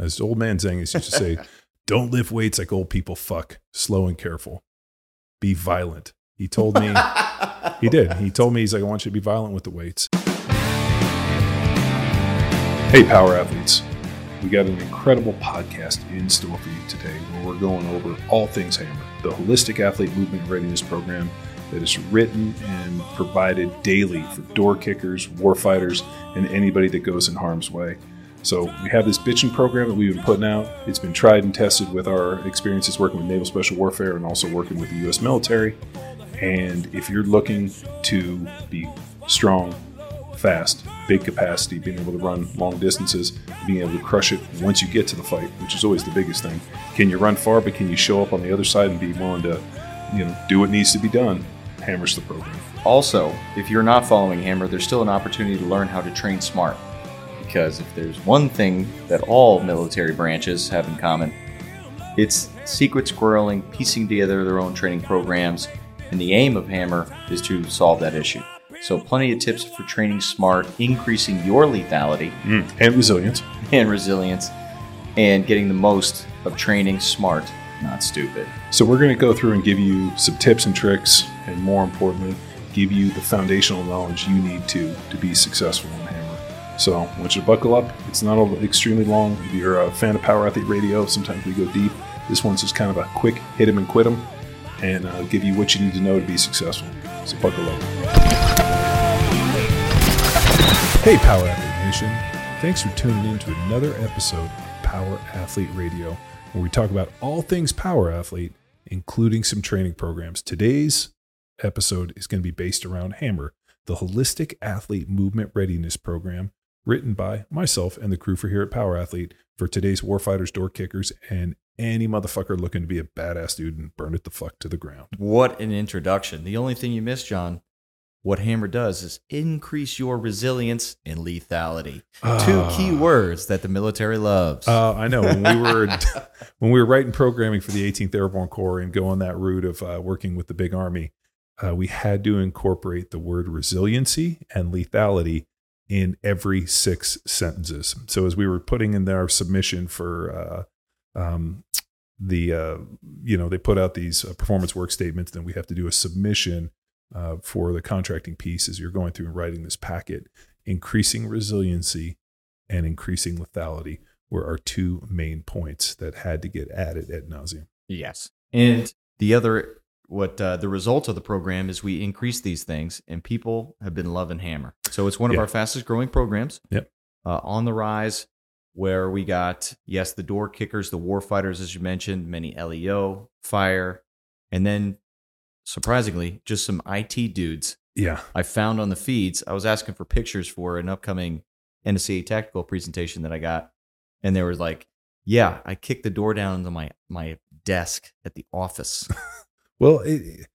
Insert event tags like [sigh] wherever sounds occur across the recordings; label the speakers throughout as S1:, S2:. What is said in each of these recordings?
S1: As old man Zengus used to say, [laughs] don't lift weights like old people fuck. Slow and careful. Be violent. He told me, he did. He told me, he's like, I want you to be violent with the weights. Hey, power athletes. We got an incredible podcast in store for you today where we're going over all things Hammer, the Holistic Athlete Movement Readiness Program that is written and provided daily for door kickers, warfighters, and anybody that goes in harm's way. So we have this bitching program that we've been putting out. It's been tried and tested with our experiences working with Naval Special Warfare and also working with the U.S. military. And if you're looking to be strong, fast, big capacity, being able to run long distances, being able to crush it once you get to the fight, which is always the biggest thing. Can you run far, but can you show up on the other side and be willing to, you know, do what needs to be done? Hammers the program.
S2: Also, if you're not following Hammer, there's still an opportunity to learn how to train smart. Because if there's one thing that all military branches have in common, it's secret squirreling, piecing together their own training programs, and the aim of Hammer is to solve that issue. So, plenty of tips for training smart, increasing your lethality mm,
S1: And resilience.
S2: and resilience, and getting the most of training smart, not stupid.
S1: So we're going to go through and give you some tips and tricks, and more importantly, give you the foundational knowledge you need to to be successful in. So I want you to buckle up. It's not extremely long. If you're a fan of Power Athlete Radio, sometimes we go deep. This one's just kind of a quick hit hit 'em and quit quit 'em, and uh, give you what you need to know to be successful. So buckle up. Hey, Power Athlete Nation. Thanks for tuning in to another episode of Power Athlete Radio, where we talk about all things Power Athlete, including some training programs. Today's episode is going to be based around Hammer, the Holistic Athlete Movement Readiness Program, written by myself and the crew for here at Power Athlete for today's warfighters, door kickers, and any motherfucker looking to be a badass dude and burn it the fuck to the ground.
S2: What an introduction. The only thing you missed, John, what Hammer does is increase your resilience and lethality. Two key words that the military loves.
S1: Uh, I know when we were [laughs] when we were writing programming for the 18th Airborne Corps and going that route of uh, working with the big army, uh, we had to incorporate the word resiliency and lethality in every six sentences. So as we were putting in our submission for uh, um, the uh, you know they put out these uh, performance work statements, then we have to do a submission uh, for the contracting piece as you're going through and writing this packet. Increasing resiliency and increasing lethality were our two main points that had to get added at nauseum.
S2: yes. And the other, what uh, the result of the program is we increase these things, and people have been loving Hammer. So it's one of
S1: Yeah.
S2: our fastest growing programs.
S1: Yep.
S2: Uh, on the rise, where we got, yes, the door kickers, the war fighters, as you mentioned, many LEO, fire, and then surprisingly, just some IT dudes
S1: Yeah,
S2: I found on the feeds. I was asking for pictures for an upcoming NSCA tactical presentation that I got, and they were like, "Yeah, I kicked the door down into my my desk at the office." [laughs]
S1: Well, it,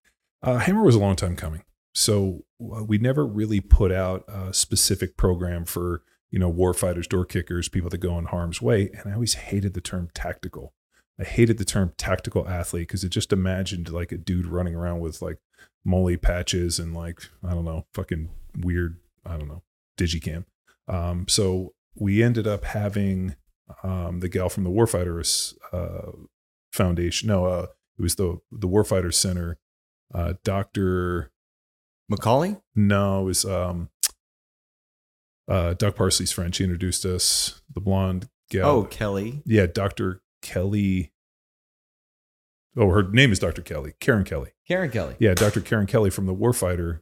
S1: uh, Hammer was a long time coming, so uh, we never really put out a specific program for you know warfighters, door kickers, people that go in harm's way. And I always hated the term tactical. I hated the term tactical athlete because it just imagined like a dude running around with like MOLLE patches and like I don't know, fucking weird, I don't know, digicam. Um, so we ended up having um, the gal from the Warfighters uh, Foundation. No, uh, it was the the Warfighter Center. Uh, Doctor,
S2: Macaulay,
S1: no, it was um, uh, Doug Parsley's friend. She introduced us. The blonde gal.
S2: oh Kelly,
S1: yeah, Doctor Kelly. Oh, her name is Doctor Kelly, Karen Kelly.
S2: Karen Kelly.
S1: Yeah, Dr. Karen Kelly from the Warfighter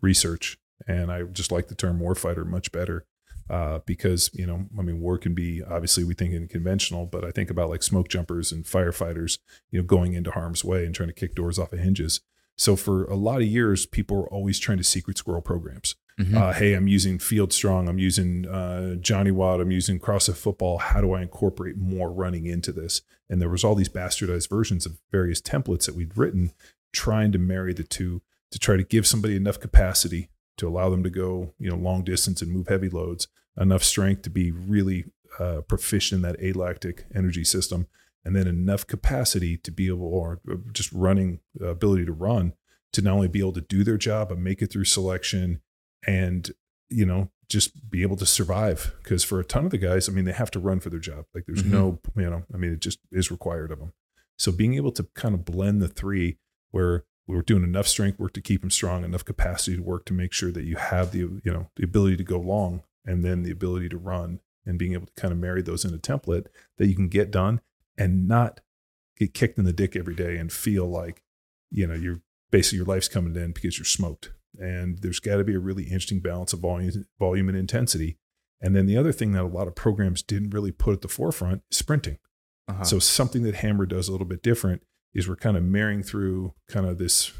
S1: Research, and I just like the term warfighter much better uh, because you know, I mean, war can be obviously we think in conventional, but I think about like smoke jumpers and firefighters, you know, going into harm's way and trying to kick doors off of hinges. So for a lot of years, people were always trying to secret squirrel programs.
S2: Mhm.
S1: Uh, hey, I'm using Field Strong. I'm using uh, Johnnie WOD. I'm using CrossFit Football. How do I incorporate more running into this? And there was all these bastardized versions of various templates that we'd written, trying to marry the two to try to give somebody enough capacity to allow them to go, you know, long distance and move heavy loads, enough strength to be really uh, proficient in that alactic energy system, and then enough capacity to be able, or just running uh, ability to run, to not only be able to do their job but make it through selection and you know, just be able to survive. Because for a ton of the guys, I mean, they have to run for their job. Like there's
S2: Mhm.
S1: no, you know, I mean, it just is required of them. So being able to kind of blend the three where we were doing enough strength work to keep them strong, enough capacity to work to make sure that you have the, you know, the ability to go long and then the ability to run and being able to kind of marry those in a template that you can get done and not get kicked in the dick every day and feel like, you know, you're basically your life's coming in because you're smoked. And there's got to be a really interesting balance of volume, volume and intensity. And then the other thing that a lot of programs didn't really put at the forefront is sprinting.
S2: Uh-huh.
S1: So something that Hammer does a little bit different is we're kind of marrying through kind of this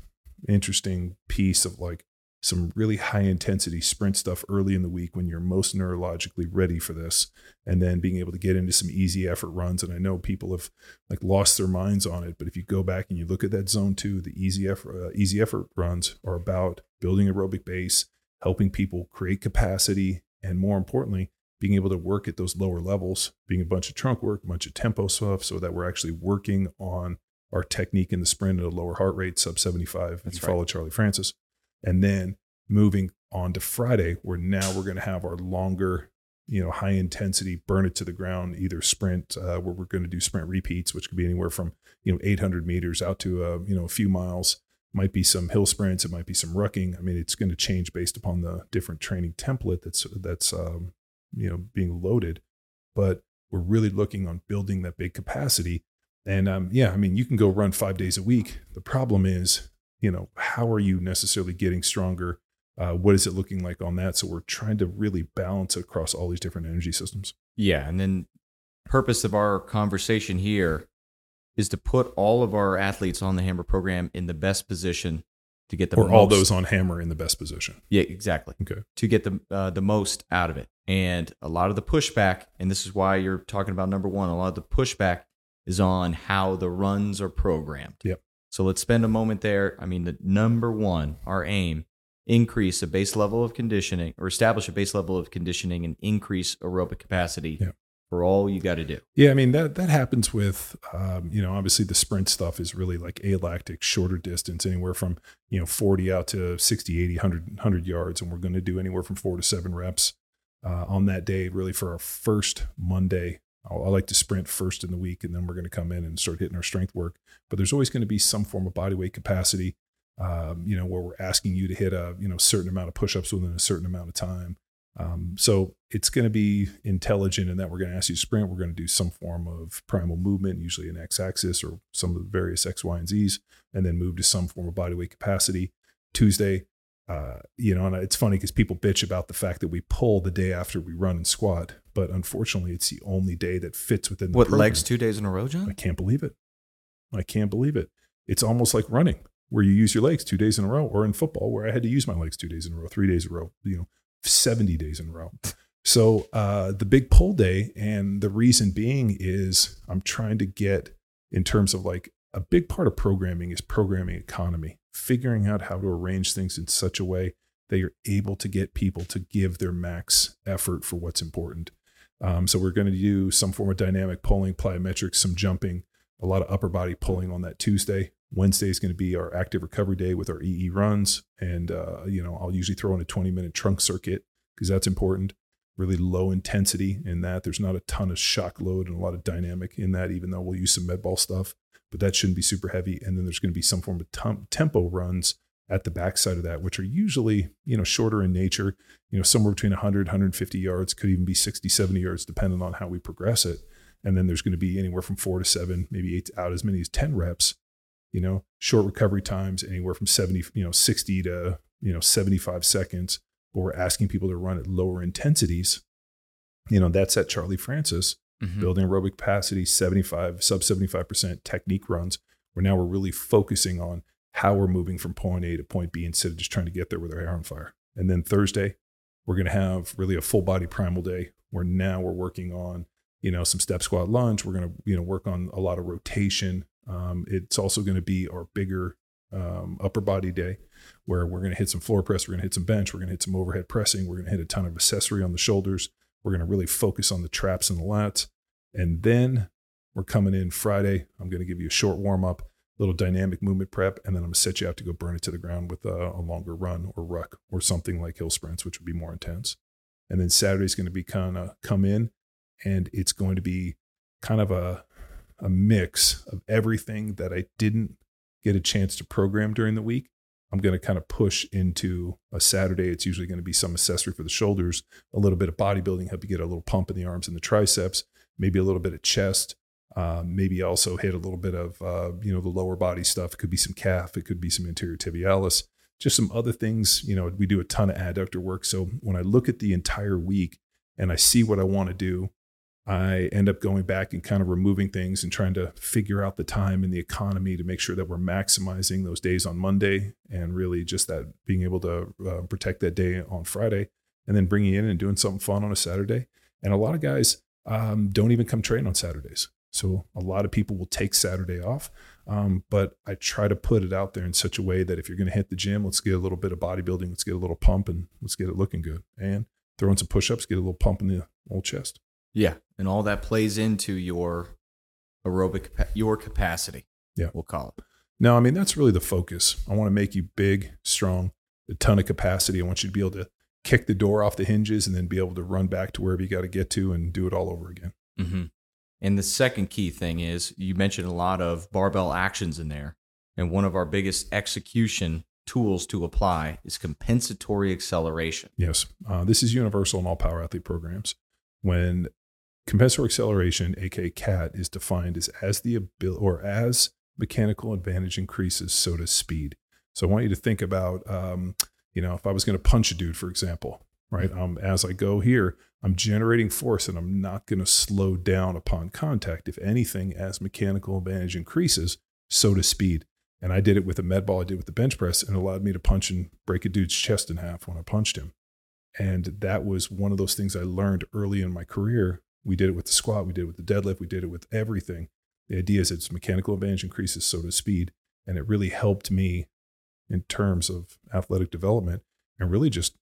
S1: interesting piece of like some really high intensity sprint stuff early in the week when you're most neurologically ready for this and then being able to get into some easy effort runs and I know people have like lost their minds on it but if you go back and you look at that zone 2 the easy effort uh, easy effort runs are about building aerobic base helping people create capacity and more importantly being able to work at those lower levels, being a bunch of trunk work, a bunch of tempo stuff, so that we're actually working on our technique in the sprint at a lower heart rate, sub 75.
S2: That's
S1: if you
S2: right.
S1: follow Charlie Francis. And then moving on to Friday, where now we're going to have our longer, you know, high intensity, burn it to the ground, either sprint, uh, where we're going to do sprint repeats, which could be anywhere from, you know, 800 meters out to, uh, you know, a few miles. Might be some hill sprints. It might be some rucking. I mean, it's going to change based upon the different training template that's that's um, you know being loaded but we're really looking on building that big capacity and um, yeah i mean you can go run five days a week the problem is you know how are you necessarily getting stronger uh, what is it looking like on that so we're trying to really balance across all these different energy systems
S2: Yeah, and then purpose of our conversation here is to put all of our athletes on the Hammer program in the best position to get the
S1: or all those on hammer in the best position
S2: Yeah, exactly.
S1: okay
S2: To get the uh, the most out of it, and a lot of the pushback, and this is why you're talking about number one. A lot of the pushback is on how the runs are programmed.
S1: Yep.
S2: So let's spend a moment there. I mean, the number one, our aim, increase a base level of conditioning or establish a base level of conditioning and increase aerobic capacity
S1: Yep.
S2: for all you got to do.
S1: Yeah, I mean that that happens with um, you know obviously the sprint stuff is really like alactic, shorter distance, anywhere from you know 40 out to 60, 80, 100, 100 yards, and we're going to do anywhere from four to seven reps uh, on that day. Really for our first Monday, I, I like to sprint first in the week, and then we're going to come in and start hitting our strength work. But there's always going to be some form of body weight capacity, um, you know, where we're asking you to hit a you know certain amount of push-ups within a certain amount of time. Um, so it's going to be intelligent in that we're going to ask you to sprint. We're going to do some form of primal movement, usually an x-axis or some of the various X, Y, and Z's, and then move to some form of body weight capacity. Tuesday, uh, you know, and it's funny because people bitch about the fact that we pull the day after we run and squat, but unfortunately, it's the only day that fits within the
S2: What
S1: program.
S2: legs two days in a row, John?
S1: I can't believe it. I can't believe it. It's almost like running, where you use your legs two days in a row, or in football, where I had to use my legs two days in a row, three days in a row, you know, 70 days in a row. So uh, the big pull day, and the reason being is I'm trying to get in terms of like a big part of programming is programming economy, figuring out how to arrange things in such a way that you're able to get people to give their max effort for what's important. Um, so we're going to do some form of dynamic pulling, plyometrics, some jumping, a lot of upper body pulling on that Tuesday. Wednesday is going to be our active recovery day with our EE runs, and uh, you know I'll usually throw in a 20 minute trunk circuit because that's important. Really low intensity in that. There's not a ton of shock load and a lot of dynamic in that, even though we'll use some med ball stuff, but that shouldn't be super heavy. And then there's going to be some form of tem- tempo runs at the backside of that, which are usually you know shorter in nature. You know somewhere between 100, 150 yards, could even be 60, 70 yards, depending on how we progress it. And then there's going to be anywhere from four to seven, maybe eight out as many as 10 reps you know short recovery times anywhere from 70 you know 60 to you know 75 seconds but we're asking people to run at lower intensities you know that's at charlie francis
S2: Mhm.
S1: building aerobic capacity 75 sub 75% technique runs where now we're really focusing on how we're moving from point a to point b instead of just trying to get there with our hair on fire. And then thursday we're going to have really a full body primal day where now we're working on you know some step squat lunge. We're going to you know work on a lot of rotation. Um, it's also going to be our bigger um, upper body day where we're going to hit some floor press we're going to hit some bench we're going to hit some overhead pressing we're going to hit a ton of accessory on the shoulders. We're going to really focus on the traps and the lats. And then we're coming in friday. I'm going to give you a short warm up little dynamic movement prep, and then I'm gonna set you out to go burn it to the ground with a, a longer run or ruck or something like hill sprints, which would be more intense. And then Saturday's going to be kind of come in, and it's going to be kind of a a mix of everything that I didn't get a chance to program during the week. I'm going to kind of push into a Saturday. It's usually going to be some accessory for the shoulders, a little bit of bodybuilding, help you get a little pump in the arms and the triceps, maybe a little bit of chest, uh, maybe also hit a little bit of uh, you know the lower body stuff. It could be some calf, it could be some anterior tibialis, just some other things. You know, we do a ton of adductor work. So when I look at the entire week and I see what I want to do, I end up going back and kind of removing things and trying to figure out the time and the economy to make sure that we're maximizing those days on Monday and really just that being able to uh, protect that day on Friday and then bringing in and doing something fun on a Saturday. And a lot of guys um, don't even come train on Saturdays. So a lot of people will take Saturday off. Um, but I try to put it out there in such a way that if you're going to hit the gym, let's get a little bit of bodybuilding, let's get a little pump and let's get it looking good. And throw in some push ups, get a little pump in the old chest.
S2: Yeah, and all that plays into your aerobic your capacity.
S1: Yeah,
S2: we'll call it.
S1: No, I mean that's really the focus. I want to make you big, strong, a ton of capacity. I want you to be able to kick the door off the hinges and then be able to run back to wherever you got to get to and do it all over again.
S2: Mm-hmm. And the second key thing is you mentioned a lot of barbell actions in there, and one of our biggest execution tools to apply is compensatory acceleration.
S1: Yes, uh, this is universal in all power athlete programs. When Compensatory acceleration, aka CAT, is defined as as the ability or as mechanical advantage increases, so does speed. So I want you to think about, um, you know, if I was going to punch a dude, for example, right? Um, as I go here, I'm generating force and I'm not going to slow down upon contact. If anything, as mechanical advantage increases, so does speed. And I did it with a med ball, I did it with the bench press, and allowed me to punch and break a dude's chest in half when I punched him. And that was one of those things I learned early in my career we did it with the squat, we did it with the deadlift, we did it with everything. The idea is it's mechanical advantage increases, so does speed. And it really helped me in terms of athletic development and really just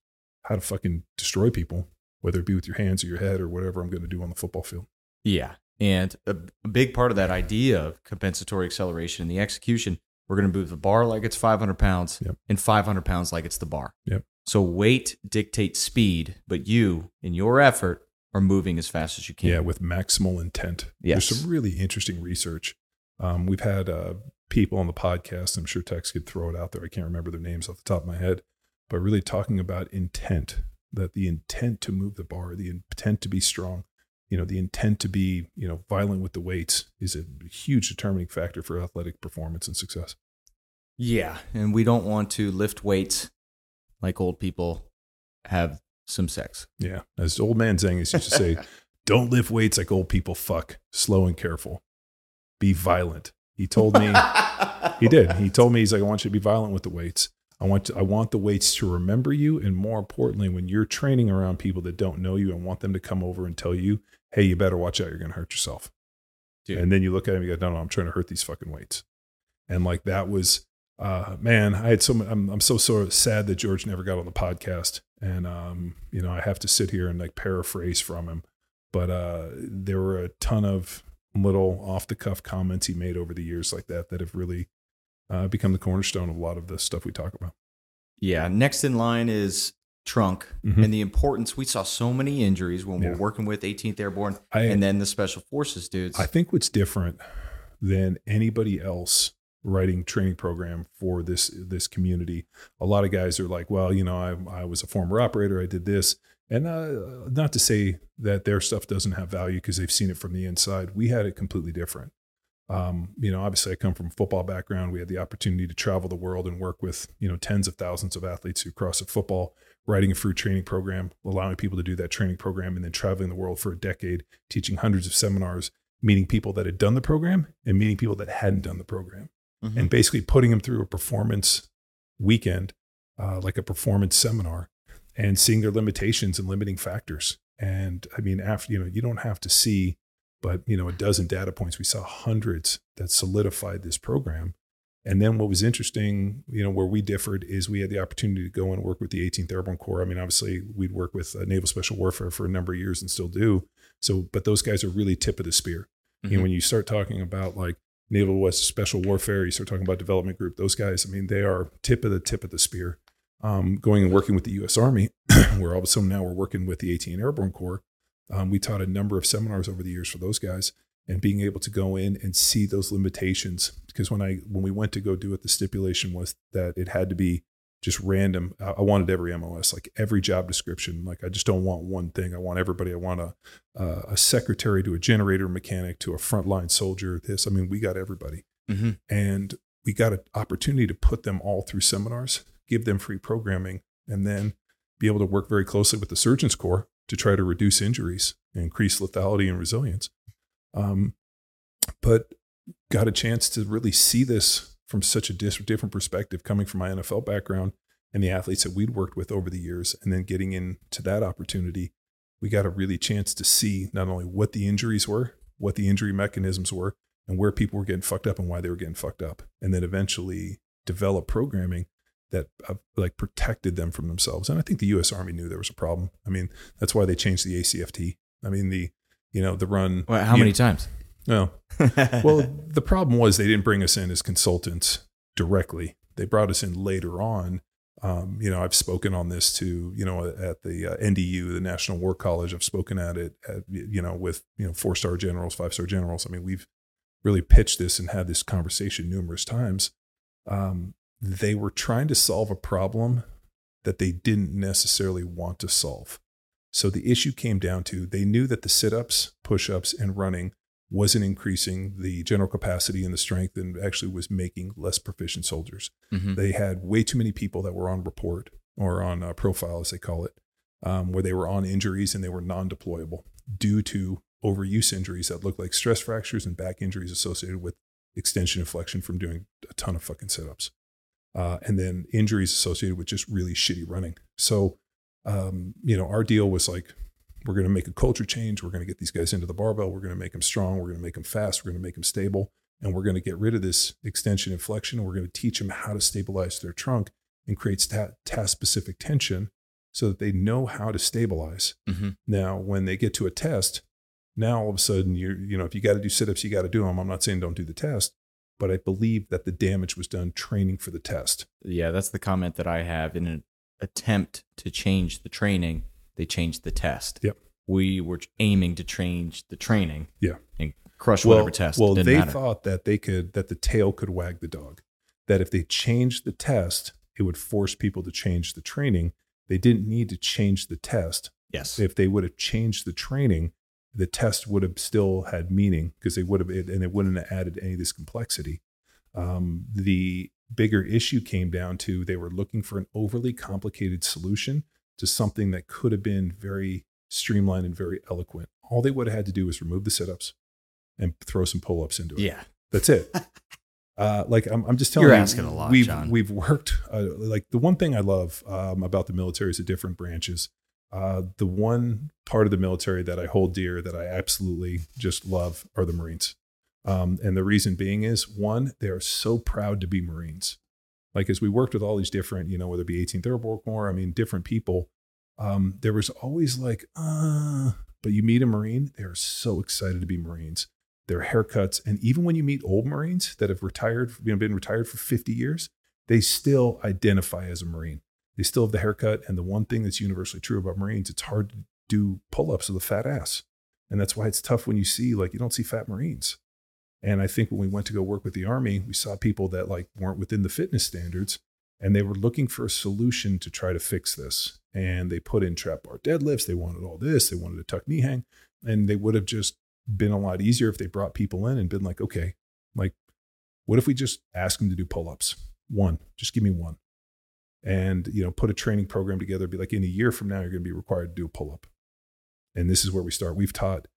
S1: how to fucking destroy people, whether it be with your hands or your head or whatever I'm going to do on the football field.
S2: Yeah. And a, a big part of that idea of compensatory acceleration and the execution, we're going to move the bar like it's 500 pounds
S1: yep.
S2: and 500 pounds like it's the bar.
S1: Yep.
S2: So weight dictates speed, but you, in your effort, are moving as fast as you can.
S1: Yeah, with maximal intent.
S2: Yes.
S1: There's some really interesting research. Um, we've had uh, people on the podcast, I'm sure Tex could throw it out there. I can't remember their names off the top of my head, but really talking about intent, that the intent to move the bar, the intent to be strong, you know, the intent to be, you know, violent with the weights is a huge determining factor for athletic performance and success.
S2: Yeah. And we don't want to lift weights like old people have some sex.
S1: Yeah. As old man Zengis used to say, [laughs] don't lift weights like old people fuck. Slow and careful. Be violent. He told me [laughs] he did. He told me he's like, I want you to be violent with the weights. I want to, I want the weights to remember you. And more importantly, when you're training around people that don't know you, I want them to come over and tell you, hey, you better watch out, you're gonna hurt yourself. Dude. And then you look at him and go, no, no, I'm trying to hurt these fucking weights. And like that was uh, man, I had so I'm, I'm so so sad that George never got on the podcast, and um, you know I have to sit here and like paraphrase from him, but uh, there were a ton of little off the cuff comments he made over the years like that that have really uh, become the cornerstone of a lot of the stuff we talk about.
S2: Yeah, next in line is trunk mm-hmm. and the importance. We saw so many injuries when yeah. we're working with 18th Airborne I, and then the Special Forces dudes.
S1: I think what's different than anybody else writing training program for this this community. A lot of guys are like, well, you know, I, I was a former operator, I did this, and uh, not to say that their stuff doesn't have value because they've seen it from the inside. We had it completely different. Um, you know, obviously, I come from a football background. We had the opportunity to travel the world and work with you know tens of thousands of athletes who CrossFit Football, writing a fruit training program, allowing people to do that training program, and then traveling the world for a decade, teaching hundreds of seminars, meeting people that had done the program and meeting people that hadn't done the program mm-hmm. and basically putting them through a performance weekend, uh, like a performance seminar, and seeing their limitations and limiting factors. And I mean, after you know, you don't have to see, but you know, a dozen data points. We saw hundreds that solidified this program. And then what was interesting, you know, where we differed is we had the opportunity to go and work with the 18th Airborne Corps. I mean, obviously, we'd work with uh, Naval Special Warfare for a number of years and still do. So, but those guys are really tip of the spear. Mm-hmm. You know, when you start talking about like Naval West Special Warfare. You start talking about development group. Those guys, I mean, they are tip of the tip of the spear. Um, going and working with the U.S. Army, [clears throat] where all of a sudden now we're working with the 18th Airborne Corps. Um, we taught a number of seminars over the years for those guys, and being able to go in and see those limitations. Because when I when we went to go do it, the stipulation was that it had to be just random. I wanted every MOS, like every job description. Like I just don't want one thing. I want everybody. I want a uh, a secretary to a generator mechanic to a frontline soldier. This. I mean, we got everybody,
S2: Mm-hmm.
S1: and we got an opportunity to put them all through seminars, give them free programming, and then be able to work very closely with the Surgeons Corps to try to reduce injuries increase lethality and resilience. Um, but got a chance to really see this from such a dis- different perspective coming from my NFL background and the athletes that we'd worked with over the years. And then getting into that opportunity, we got a really chance to see not only what the injuries were, what the injury mechanisms were, and where people were getting fucked up and why they were getting fucked up. And then eventually develop programming that uh, like protected them from themselves. And I think the U.S. Army knew there was a problem. I mean, that's why they changed the ACFT. I mean, the you know the run.
S2: Well, how many
S1: know-
S2: times?
S1: No, [laughs] well, the problem was they didn't bring us in as consultants directly. They brought us in later on. Um, you know, I've spoken on this to you know at the uh, NDU, the National War College. I've spoken at it, at, you know, with you know four star generals, five star generals. I mean, we've really pitched this and had this conversation numerous times. Um, they were trying to solve a problem that they didn't necessarily want to solve. So the issue came down to they knew that the sit ups, push ups, and running wasn't increasing the general capacity and the strength and actually was making less proficient soldiers.
S2: Mhm.
S1: They had way too many people that were on report or on uh, profile, as they call it, um, where they were on injuries and they were non deployable due to overuse injuries that looked like stress fractures and back injuries associated with extension and flexion from doing a ton of fucking sit ups. Uh, and then injuries associated with just really shitty running. So, um, you know, our deal was like, we're going to make a culture change. We're going to get these guys into the barbell. We're going to make them strong. We're going to make them fast. We're going to make them stable. And we're going to get rid of this extension and flexion. And we're going to teach them how to stabilize their trunk and create sta- task specific tension so that they know how to stabilize.
S2: Mhm.
S1: Now, when they get to a test, now all of a sudden, you you know, if you got to do sit ups, you got to do them. I'm not saying don't do the test, but I believe that the damage was done training for the test.
S2: Yeah, that's the comment that I have. In an attempt to change the training, they changed the test.
S1: Yep.
S2: We were aiming to change the training.
S1: Yeah.
S2: And crush whatever test.
S1: Well, they
S2: matter.
S1: thought that they could that the tail could wag the dog. That if they changed the test, it would force people to change the training. They didn't need to change the test.
S2: yes.
S1: If they would have changed the training, the test would have still had meaning because they would have and it wouldn't have added any of this complexity. Um, the bigger issue came down to they were looking for an overly complicated solution to something that could have been very streamlined and very eloquent. All they would have had to do was remove the sit-ups and throw some pull-ups into it.
S2: yeah.
S1: That's it. [laughs] Uh, like I'm, I'm just telling
S2: You're
S1: you,
S2: asking a lot,
S1: We've
S2: John.
S1: we've worked. Uh, like the one thing I love um, about the military is the different branches. Uh, the one part of the military that I hold dear, that I absolutely just love, are the Marines. Um, and the reason being is one, they are so proud to be Marines. Like as we worked with all these different, you know, whether it be 18th Airborne Corps, I mean, different people. Um, there was always like, uh, but you meet a Marine, they are so excited to be Marines their haircuts, and even when you meet old Marines that have retired, you know, been retired for 50 years, they still identify as a Marine. They still have the haircut. And the one thing that's universally true about Marines, it's hard to do pull-ups with a fat ass. And that's why it's tough when you see like you don't see fat Marines. And I think when we went to go work with the Army, we saw people that like weren't within the fitness standards and they were looking for a solution to try to fix this. And they put in trap bar deadlifts, they wanted all this, they wanted a tuck knee hang, and they would have just been a lot easier if they brought people in and been like, okay, like, what if we just ask them to do pull ups? One, just give me one. And, you know, put a training program together, be like, in a year from now, you're going to be required to do a pull up. And this is where we start. We've taught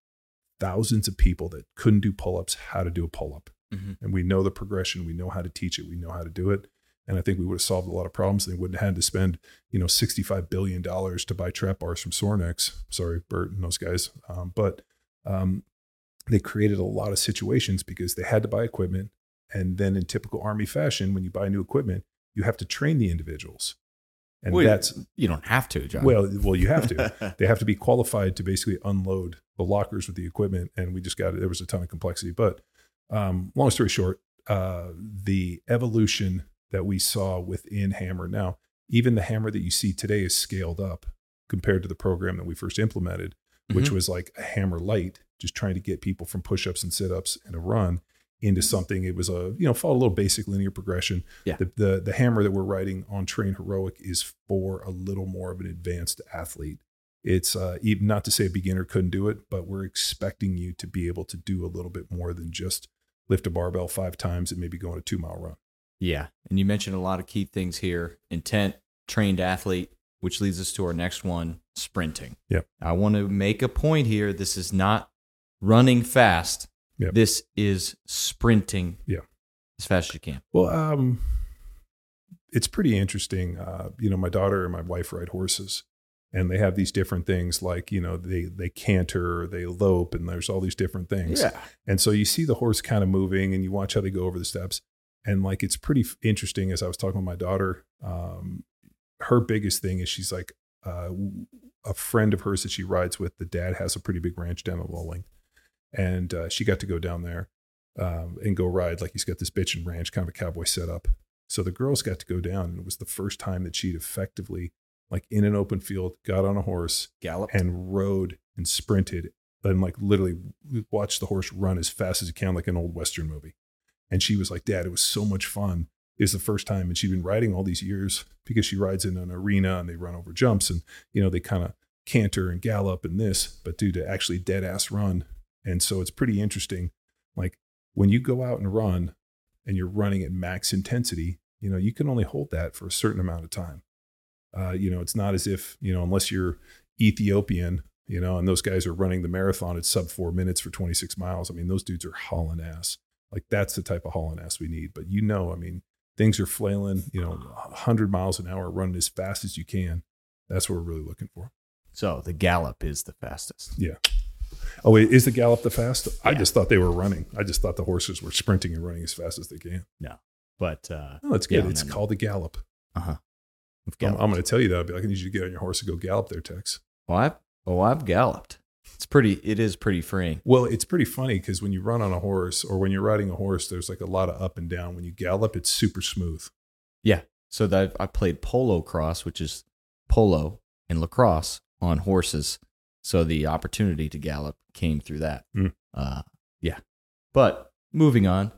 S1: thousands of people that couldn't do pull ups how to do a pull up.
S2: Mhm.
S1: And we know the progression, we know how to teach it, we know how to do it. And I think we would have solved a lot of problems. They wouldn't have had to spend, you know, $65 billion to buy trap bars from Sorinex. Sorry, Bert and those guys. Um, but um, they created a lot of situations because they had to buy equipment. And then in typical Army fashion, when you buy new equipment, you have to train the individuals. And
S2: Well,
S1: that's,
S2: you don't have to, John.
S1: well, well, you have to. [laughs] they have to be qualified to basically unload the lockers with the equipment. And we just got it. There was a ton of complexity. But um, long story short, uh, the evolution that we saw within Hammer now, even the Hammer that you see today is scaled up compared to the program that we first implemented, which
S2: Mhm.
S1: was like a Hammer Light, just trying to get people from push ups and sit ups and a run into something. It was a, you know, follow a little basic linear progression.
S2: Yeah.
S1: The, the, the Hammer that we're writing on Train Heroic is for a little more of an advanced athlete. It's uh, even not to say a beginner couldn't do it, but we're expecting you to be able to do a little bit more than just lift a barbell five times and maybe go on a two mile run.
S2: Yeah. And you mentioned a lot of key things here intent, trained athlete, which leads us to our next one sprinting.
S1: Yep.
S2: I want to make a point here. This is not running fast,
S1: Yep.
S2: this is sprinting
S1: Yeah.
S2: as fast as you can.
S1: Well, um, it's pretty interesting. Uh, you know, my daughter and my wife ride horses, and they have these different things like you know they they canter, they lope, and there's all these different things. Yeah. And so you see the horse kind of moving, and you watch how they go over the steps, and like it's pretty f- interesting. As I was talking with my daughter, um, her biggest thing is she's like uh, a friend of hers that she rides with. The dad has a pretty big ranch down in Luling, and uh, she got to go down there um, and go ride. Like he's got this bitchin' ranch, kind of a cowboy setup. So the girls got to go down, and it was the first time that she'd effectively, like in an open field, got on a horse
S2: Gallop.
S1: and rode and sprinted and like literally watched the horse run as fast as he can, like an old Western movie. And she was like, Dad, it was so much fun. It was the first time. And she'd been riding all these years because she rides in an arena and they run over jumps and, you know, they kind of canter and gallop and this, but dude, to actually dead ass run. And so it's pretty interesting. Like when you go out and run and you're running at max intensity, you know, you can only hold that for a certain amount of time. Uh, you know, it's not as if, you know, unless you're Ethiopian, you know, and those guys are running the marathon at sub four minutes for 26 miles. I mean, those dudes are hauling ass. Like that's the type of hauling ass we need. But you know, I mean, things are flailing, you know, 100 miles an hour, running as fast as you can. That's what we're really looking for.
S2: So the gallop is the fastest.
S1: Oh, wait, is the gallop the fast? I
S2: Yeah.
S1: just thought they were running. I just thought the horses were sprinting and running as fast as they can.
S2: No, but uh,
S1: Oh, it's
S2: Yeah,
S1: good. it's
S2: no, no.
S1: called the gallop.
S2: uh-huh.
S1: I'm, I'm going to tell you that. I'll be like, I need you to get on your horse and go gallop there, Tex.
S2: Well, I've, oh, I've galloped. It's pretty. It is pretty freeing.
S1: Well, it's pretty funny because when you run on a horse or when you're riding a horse, there's like a lot of up and down. When you gallop, it's super smooth. Yeah.
S2: So that I played polocrosse, which is polo and lacrosse on horses. So the opportunity to gallop came through that.
S1: Mm.
S2: Uh, yeah. But moving on,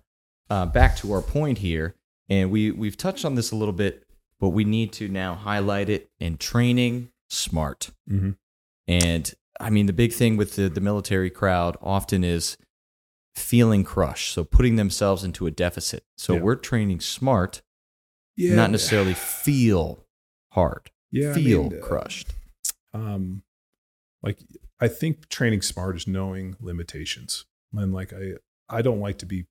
S2: uh, back to our point here, and we we've touched on this a little bit, but we need to now highlight it in training smart.
S1: Mm-hmm.
S2: And I mean, the big thing with the, the military crowd often is feeling crushed. So putting themselves into a deficit. So
S1: Yeah.
S2: we're training smart,
S1: Yeah,
S2: not necessarily feel hard,
S1: yeah, I
S2: feel
S1: mean, uh,
S2: crushed.
S1: um like i think training smart is knowing limitations. And like i i don't like to be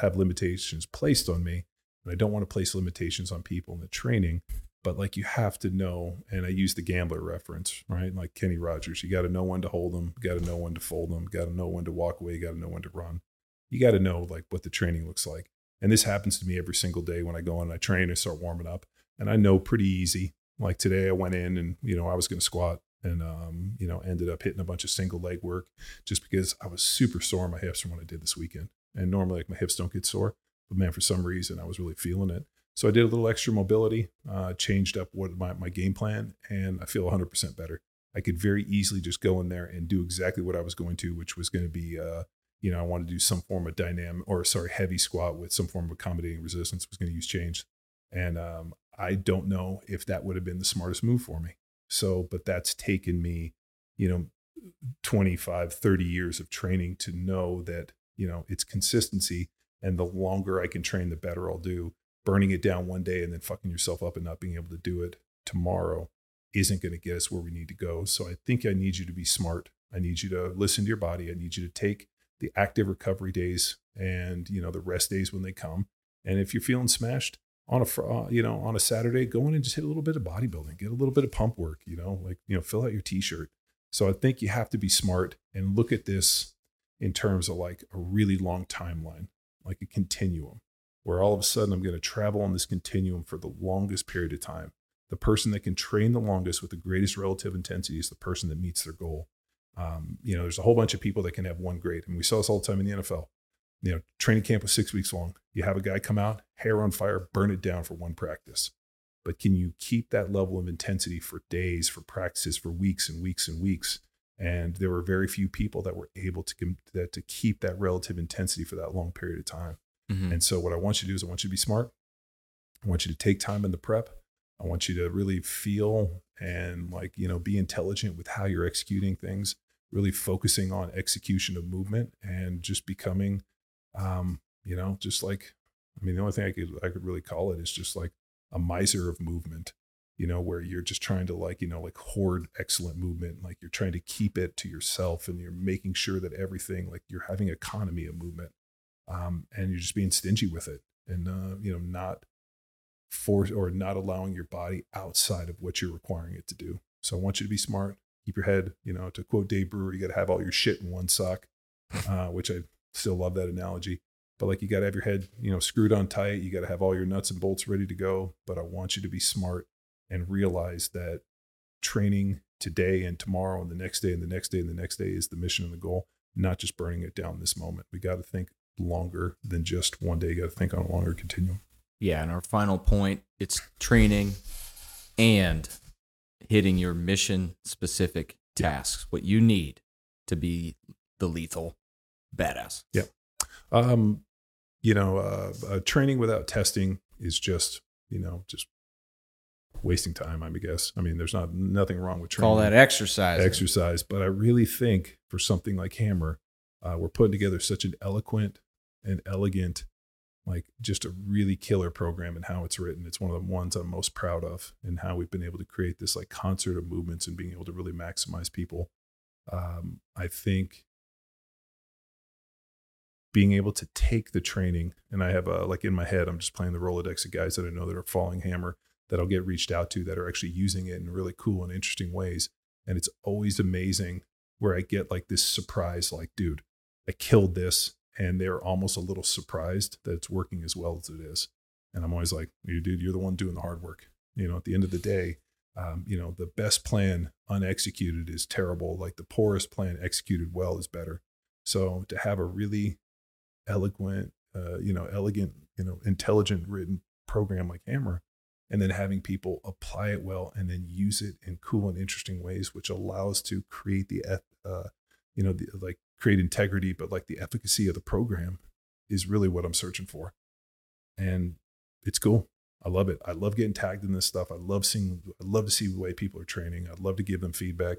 S1: have limitations placed on me. And i don't want to place limitations on people in the training but like you have to know and i use the gambler reference right? Like kenny rogers you got to know when to hold them you got to know when to fold them got to know when to walk away you got to know when to run. You got to know like what the training looks like. And this happens to me every single day when i go and i train and start warming up. And i know pretty easy. Like today i went in and you know i was going to squat and um, you know ended up hitting a bunch of single leg work just because I was super sore in my hips from what I did this weekend. And normally, like my hips don't get sore, but man, for some reason, I was really feeling it. So I did a little extra mobility, uh, changed up what my my game plan, and I feel 100% better. I could very easily just go in there and do exactly what I was going to, which was going to be, uh, you know, I wanted to do some form of dynamic or sorry, heavy squat with some form of accommodating resistance. Was going to use change, and um, I don't know if that would have been the smartest move for me. So, but that's taken me, you know, 25, 30 years of training to know that, you know, it's consistency. And the longer I can train, the better I'll do. Burning it down one day and then fucking yourself up and not being able to do it tomorrow isn't going to get us where we need to go. So I think I need you to be smart. I need you to listen to your body. I need you to take the active recovery days and, you know, the rest days when they come. And if you're feeling smashed, on a uh, you know on a Saturday, go in and just hit a little bit of bodybuilding, get a little bit of pump work. You know, like you know, fill out your T-shirt. So I think you have to be smart and look at this in terms of like a really long timeline, like a continuum, where all of a sudden I'm going to travel on this continuum for the longest period of time. The person that can train the longest with the greatest relative intensity is the person that meets their goal. Um, you know, there's a whole bunch of people that can have one grade, and we saw this all the time in the NFL. You know, training camp was six weeks long. You have a guy come out, hair on fire, burn it down for one practice. But can you keep that level of intensity for days, for practices, for weeks and weeks and weeks? And there were very few people that were able to that to keep that relative intensity for that long period of time. Mm-hmm. And so, what I want you to do is, I want you to be smart. I want you to take time in the prep. I want you to really feel and like you know be intelligent with how you're executing things. Really focusing on execution of movement and just becoming, um, you know, just like I mean, the only thing I could I could really call it is just like a miser of movement you know, where you're just trying to like, you know, like hoard excellent movement. Like you're trying to keep it to yourself and you're making sure that everything, like you're having economy of movement. Um, and you're just being stingy with it and, uh, you know, not force or not allowing your body outside of what you're requiring it to do. So I want you to be smart, keep your head, you know, to quote Dave Brewer, you got to have all your shit in one sock, uh, which I still love that analogy but like you got to have your head you know screwed on tight you got to have all your nuts and bolts ready to go but i want you to be smart and realize that training today and tomorrow and the next day and the next day and the next day is the mission and the goal, not just burning it down this moment. We got to think longer than just one day. You got to think on a longer continuum.
S2: Yeah. And our final point it's training and hitting your mission specific tasks, what you need to be the lethal badass.
S1: Yeah. Um, you know, uh, uh, training without testing is just, you know, just wasting time, I guess. I mean, there's not nothing wrong with training.
S2: Call that exercise.
S1: Exercise, but I really think for something like Hammer, uh, we're putting together such an eloquent and elegant, like just a really killer program and how it's written. It's one of the ones I'm most proud of, and how we've been able to create this like concert of movements and being able to really maximize people. Um, I think being able to take the training and i have a like in my head i'm just playing the rolodex of guys that i know that are falling hammer that I'll get reached out to that are actually using it in really cool and interesting ways. And it's always amazing where I get like this surprise, like, dude, I killed this. And they're almost a little surprised that it's working as well as it is. And I'm always like, you dude, you're the one doing the hard work. You know, at the end of the day, um, you know, the best plan unexecuted is terrible. Like the poorest plan executed well is better. So to have a really eloquent, uh, you know, elegant, you know, intelligent written program like Hammer and then having people apply it well and then use it in cool and interesting ways which allows to create the uh, you know the, like create integrity but like the efficacy of the program is really what i'm searching for. And it's cool. I love it. I love getting tagged in this stuff. I love seeing i love to see the way people are training. I'd love to give them feedback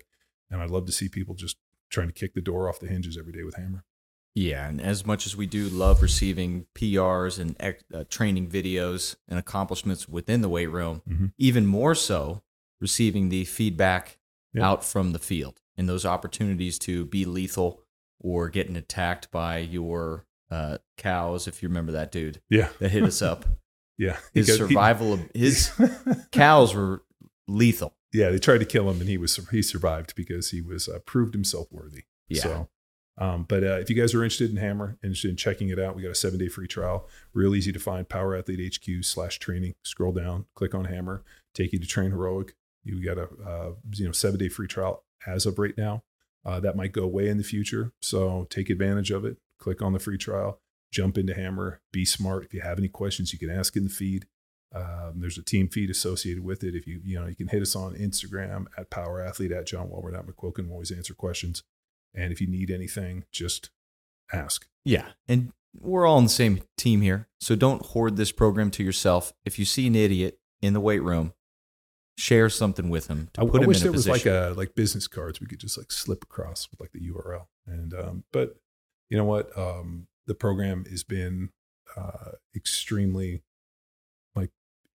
S1: and i'd love to see people just trying to kick the door off the hinges every day with hammer
S2: yeah, and as much as we do love receiving PRs and uh, training videos and accomplishments within the weight room, mm-hmm. even more so receiving the feedback out from the field and those opportunities to be lethal or getting attacked by your uh, cows, if you remember that dude.
S1: Yeah.
S2: That hit us up. [laughs]
S1: yeah.
S2: His got, survival he, of [laughs] his [laughs] cows were lethal.
S1: Yeah, they tried to kill him and he was he survived because he was uh, proved himself worthy. Yeah. So um, but uh, if you guys are interested in Hammer, interested in checking it out, we got a seven day free trial. Real easy to find. Power Athlete HQ slash training. Scroll down, click on Hammer, take you to Train Heroic. You got a uh, you know seven day free trial as of right now. Uh, that might go away in the future, so take advantage of it. Click on the free trial, jump into Hammer. Be smart. If you have any questions, you can ask in the feed. Um, there's a team feed associated with it. If you you know you can hit us on Instagram at Power Athlete at John Welbourn at McQuilkin. We'll always answer questions. And if you need anything, just ask.
S2: Yeah. And we're all on the same team here. So don't hoard this program to yourself. If you see an idiot in the weight room, share something with him.
S1: To I, I wish there was like a like business cards we could just like slip across with like the URL. And um, but you know what? Um, the program has been uh, extremely like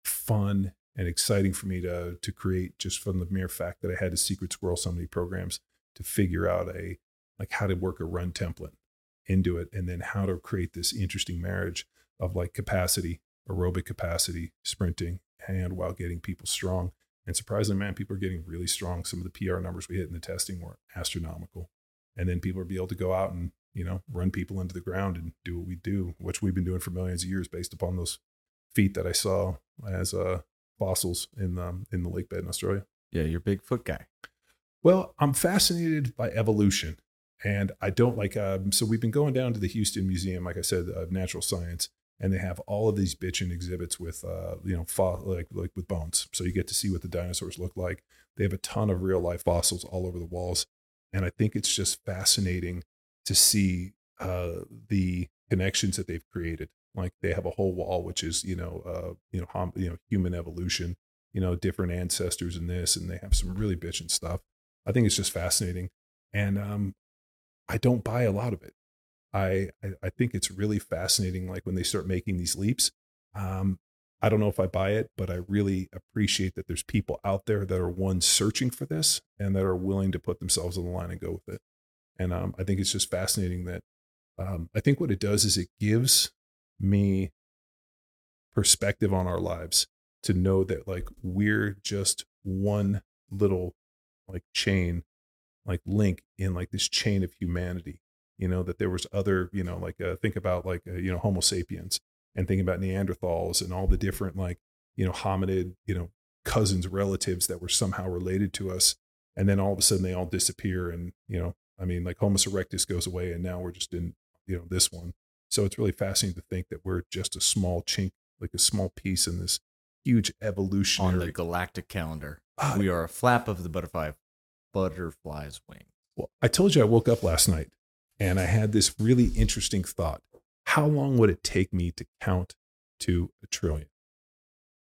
S1: fun and exciting for me to to create just from the mere fact that I had to secret squirrel so many programs to figure out a like how to work a run template into it and then how to create this interesting marriage of like capacity aerobic capacity sprinting and while getting people strong. And surprisingly man people are getting really strong. Some of the pr numbers we hit in the testing were astronomical. And then people will be able to go out and you know run people into the ground and do what we do which we've been doing for millions of years based upon those feet that i saw as uh, fossils in um, in the lake bed in australia.
S2: Yeah you're a big foot guy.
S1: Well, I'm fascinated by evolution. And I don't like, um, so we've been going down to the Houston Museum, like I said, of Natural Science, and they have all of these bitchin' exhibits with, uh, you know, fo- like like with bones. So you get to see what the dinosaurs look like. They have a ton of real life fossils all over the walls, and I think it's just fascinating to see uh, the connections that they've created. Like they have a whole wall which is, you know, uh, you know, you know, human evolution, you know, different ancestors and this, and they have some really bitchin' stuff. I think it's just fascinating, and um, I don't buy a lot of it. I, I I think it's really fascinating. Like when they start making these leaps, um, I don't know if I buy it, but I really appreciate that there's people out there that are one searching for this and that are willing to put themselves on the line and go with it. And um, I think it's just fascinating that um, I think what it does is it gives me perspective on our lives to know that like we're just one little like chain like link in like this chain of humanity you know that there was other you know like uh, think about like uh, you know homo sapiens and think about neanderthals and all the different like you know hominid you know cousins relatives that were somehow related to us and then all of a sudden they all disappear and you know i mean like homo erectus goes away and now we're just in you know this one so it's really fascinating to think that we're just a small chink like a small piece in this huge
S2: evolution.
S1: On
S2: the galactic calendar,
S1: Ah,
S2: we are a flap of the butterfly, butterfly's wing.
S1: Well, I told you I woke up last night and I had this really interesting thought. How long would it take me to count to a trillion?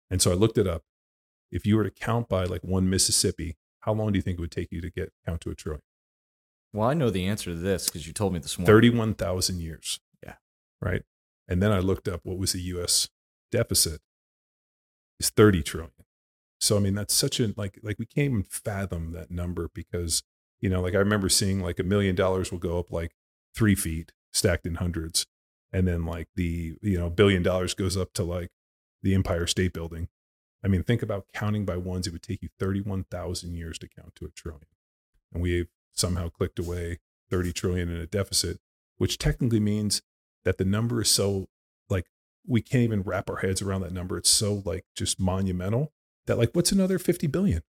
S1: And so I looked it up. If you were to count by like one Mississippi, how long do you think it would take you to get count to a trillion?
S2: Well, I know the answer to this because you told me this morning.
S1: 31,000 years.
S2: Yeah.
S1: Right. And then I looked up what was the US deficit is 30 trillion. So I mean that's such a like like we can't even fathom that number because you know like I remember seeing like a million dollars will go up like three feet stacked in hundreds, and then like the you know billion dollars goes up to like the Empire State Building. I mean think about counting by ones. It would take you thirty one thousand years to count to a trillion, and we've somehow clicked away thirty trillion in a deficit, which technically means that the number is so like we can't even wrap our heads around that number. It's so like just monumental that like what's another 50 billion?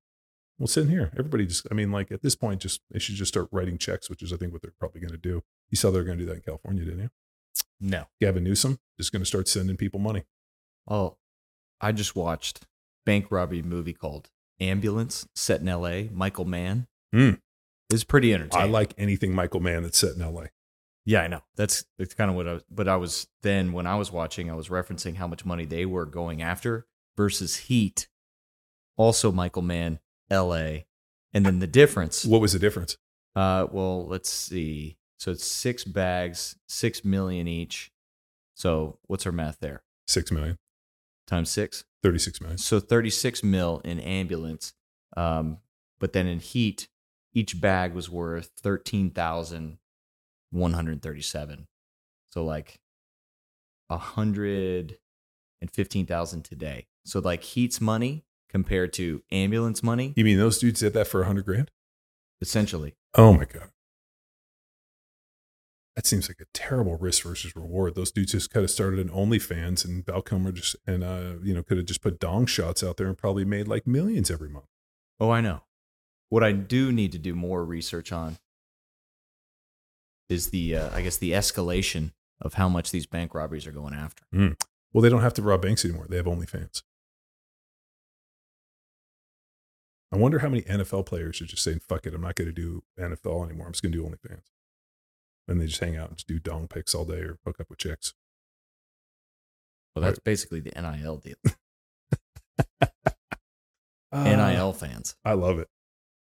S1: Well, sit in here. Everybody just I mean, like at this point, just they should just start writing checks, which is I think what they're probably gonna do. You saw they're gonna do that in California, didn't you?
S2: No.
S1: Gavin Newsom is gonna start sending people money.
S2: Oh, I just watched bank robbery movie called Ambulance, set in L.A. Michael Mann.
S1: Hmm.
S2: It's pretty entertaining I
S1: like anything Michael Mann that's set in LA.
S2: Yeah, I know. That's that's kind of what I was. But I was then when I was watching, I was referencing how much money they were going after versus Heat, also Michael Mann, L.A. And then the difference.
S1: What was the difference?
S2: Uh, well, let's see. So it's six bags, six million each. So what's our math there?
S1: Six million.
S2: Times six.
S1: 36 million.
S2: So 36 mil in ambulance. Um, but then in heat, each bag was worth 13,137. So like a hundred and fifteen thousand today. So like heat's money compared to ambulance money,
S1: You mean those dudes did that for a hundred grand?
S2: essentially.
S1: Oh my god. That seems like a terrible risk versus reward. Those dudes just could have started an OnlyFans and Val Kilmer just and uh you know could have just put dong shots out there and probably made like millions every month.
S2: Oh, I know. What I do need to do more research on is the, uh, I guess, the escalation of how much these bank robberies are going after.
S1: Well, they don't have to rob banks anymore. They have OnlyFans. I wonder how many NFL players are just saying, fuck it, I'm not going to do NFL anymore. I'm just going to do OnlyFans. And they just hang out and just do dong pics all day or hook up with chicks.
S2: Well, that's basically the NIL deal. [laughs]
S1: Uh,
S2: NIL fans.
S1: I love it.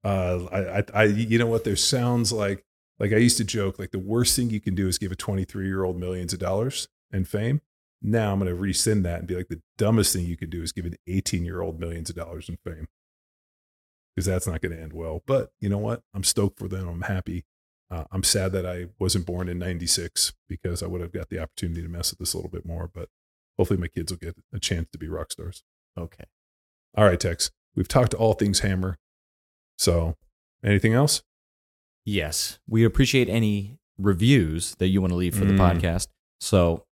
S1: Uh, I, I, I, you know what? There sounds like, like I used to joke, like the worst thing you can do is give a 23 year old millions of dollars and fame. Now I'm going to rescind that and be like, the dumbest thing you could do is give an 18 year old millions of dollars in fame because that's not going to end well. But you know what? I'm stoked for them. I'm happy. Uh, I'm sad that I wasn't born in 96 because I would have got the opportunity to mess with this a little bit more. But hopefully my kids will get a chance to be rock stars.
S2: Okay.
S1: All right, Tex. We've talked all things hammer. So anything else?
S2: Yes. We appreciate any reviews that you want to leave for the
S1: Mm.
S2: podcast. So,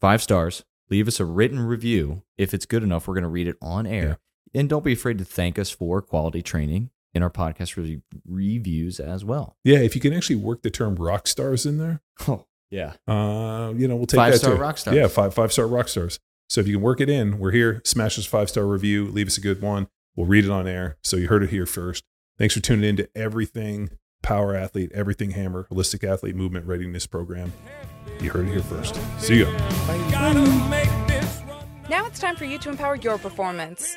S2: five stars. Leave us a written review. If it's good enough, we're going to read it on air. And don't be afraid to thank us for quality training in our podcast re- reviews as well.
S1: Yeah, if you can actually work the term rock stars in there, [laughs]
S2: Oh, yeah.
S1: uh, you know, we'll take
S2: Five
S1: that
S2: star
S1: too.
S2: rock stars.
S1: Yeah, five five star rock stars. So if you can work it in, we're here. Smash us five star review. Leave us a good one. We'll read it on air. So you heard it here first. Thanks for tuning in to everything Power Athlete, everything Hammer, Holistic Athlete Movement Readiness Program. You heard it here first. See you.
S3: Now it's time for you to empower your performance.